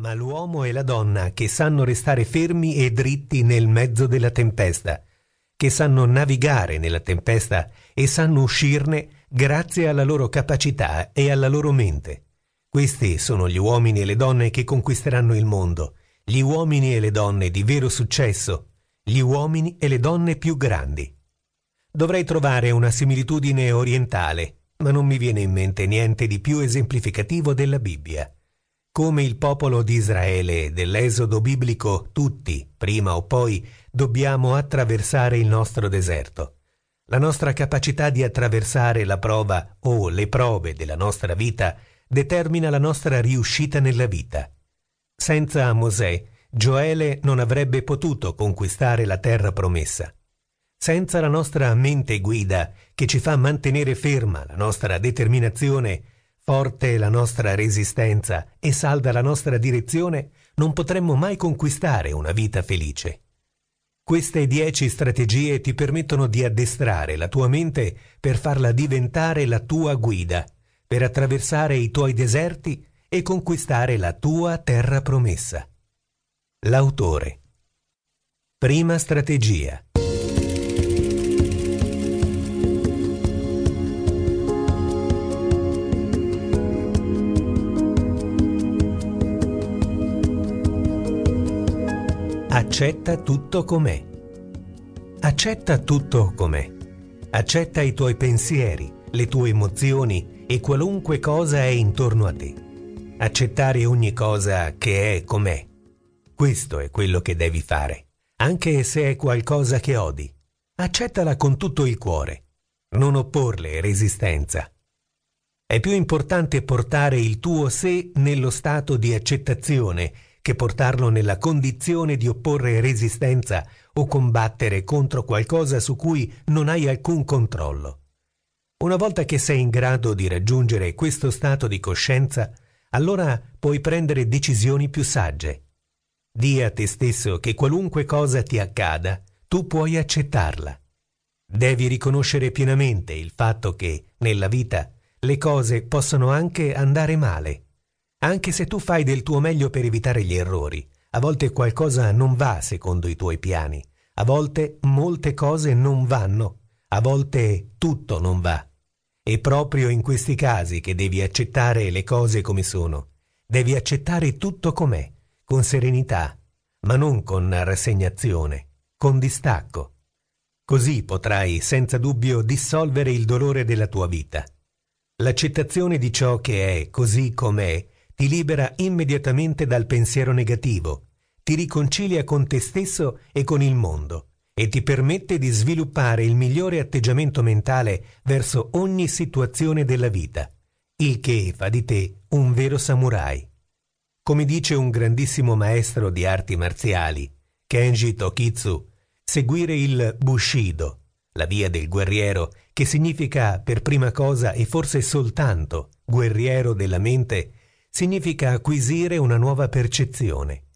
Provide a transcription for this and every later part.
ma l'uomo e la donna che sanno restare fermi e dritti nel mezzo della tempesta, che sanno navigare nella tempesta e sanno uscirne grazie alla loro capacità e alla loro mente. Questi sono gli uomini e le donne che conquisteranno il mondo, gli uomini e le donne di vero successo, gli uomini e le donne più grandi. Dovrei trovare una similitudine orientale, ma non mi viene in mente niente di più esemplificativo della Bibbia. Come il popolo di Israele dell'esodo biblico, tutti, prima o poi, dobbiamo attraversare il nostro deserto. La nostra capacità di attraversare la prova o le prove della nostra vita determina la nostra riuscita nella vita. Senza Mosè, Gioele non avrebbe potuto conquistare la terra promessa. Senza la nostra mente guida, che ci fa mantenere ferma la nostra determinazione, forte la nostra resistenza e salda la nostra direzione, non potremmo mai conquistare una vita felice. Queste dieci strategie ti permettono di addestrare la tua mente per farla diventare la tua guida, per attraversare i tuoi deserti e conquistare la tua terra promessa. L'autore. Prima strategia. Accetta tutto com'è. Accetta tutto com'è. Accetta i tuoi pensieri, le tue emozioni e qualunque cosa è intorno a te. Accettare ogni cosa che è com'è. Questo è quello che devi fare, anche se è qualcosa che odi. Accettala con tutto il cuore. Non opporle resistenza. È più importante portare il tuo sé nello stato di accettazione che portarlo nella condizione di opporre resistenza o combattere contro qualcosa su cui non hai alcun controllo. Una volta che sei in grado di raggiungere questo stato di coscienza, allora puoi prendere decisioni più sagge. Dì a te stesso che qualunque cosa ti accada, tu puoi accettarla. Devi riconoscere pienamente il fatto che, nella vita, le cose possono anche andare male anche se tu fai del tuo meglio per evitare gli errori, a volte qualcosa non va secondo i tuoi piani, a volte molte cose non vanno, a volte tutto non va. È proprio in questi casi che devi accettare le cose come sono. Devi accettare tutto com'è, con serenità, ma non con rassegnazione, con distacco. Così potrai senza dubbio dissolvere il dolore della tua vita. L'accettazione di ciò che è così com'è ti libera immediatamente dal pensiero negativo, ti riconcilia con te stesso e con il mondo e ti permette di sviluppare il migliore atteggiamento mentale verso ogni situazione della vita, il che fa di te un vero samurai. Come dice un grandissimo maestro di arti marziali, Kenji Tokitsu, seguire il Bushido, la via del guerriero, che significa per prima cosa e forse soltanto guerriero della mente, significa acquisire una nuova percezione.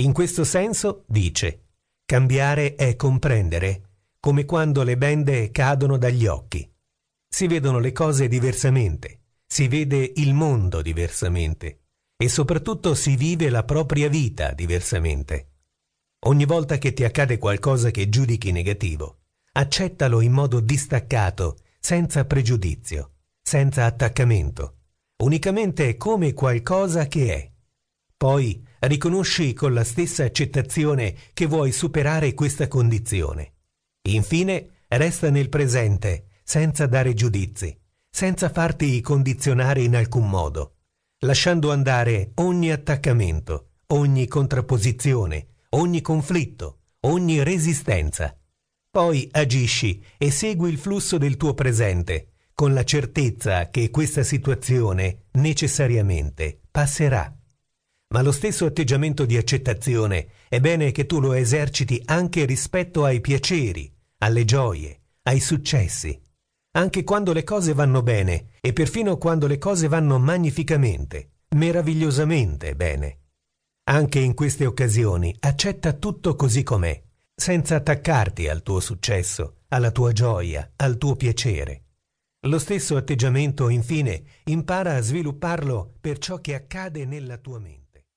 In questo senso, dice, cambiare è comprendere, come quando le bende cadono dagli occhi. Si vedono le cose diversamente, si vede il mondo diversamente e soprattutto si vive la propria vita diversamente. Ogni volta che ti accade qualcosa che giudichi negativo, accettalo in modo distaccato, senza pregiudizio, senza attaccamento unicamente come qualcosa che è. Poi riconosci con la stessa accettazione che vuoi superare questa condizione. Infine, resta nel presente, senza dare giudizi, senza farti condizionare in alcun modo, lasciando andare ogni attaccamento, ogni contrapposizione, ogni conflitto, ogni resistenza. Poi agisci e segui il flusso del tuo presente, con la certezza che questa situazione necessariamente passerà. Ma lo stesso atteggiamento di accettazione è bene che tu lo eserciti anche rispetto ai piaceri, alle gioie, ai successi, anche quando le cose vanno bene e perfino quando le cose vanno magnificamente, meravigliosamente bene. Anche in queste occasioni accetta tutto così com'è, senza attaccarti al tuo successo, alla tua gioia, al tuo piacere. Lo stesso atteggiamento, infine, impara a svilupparlo per ciò che accade nella tua mente.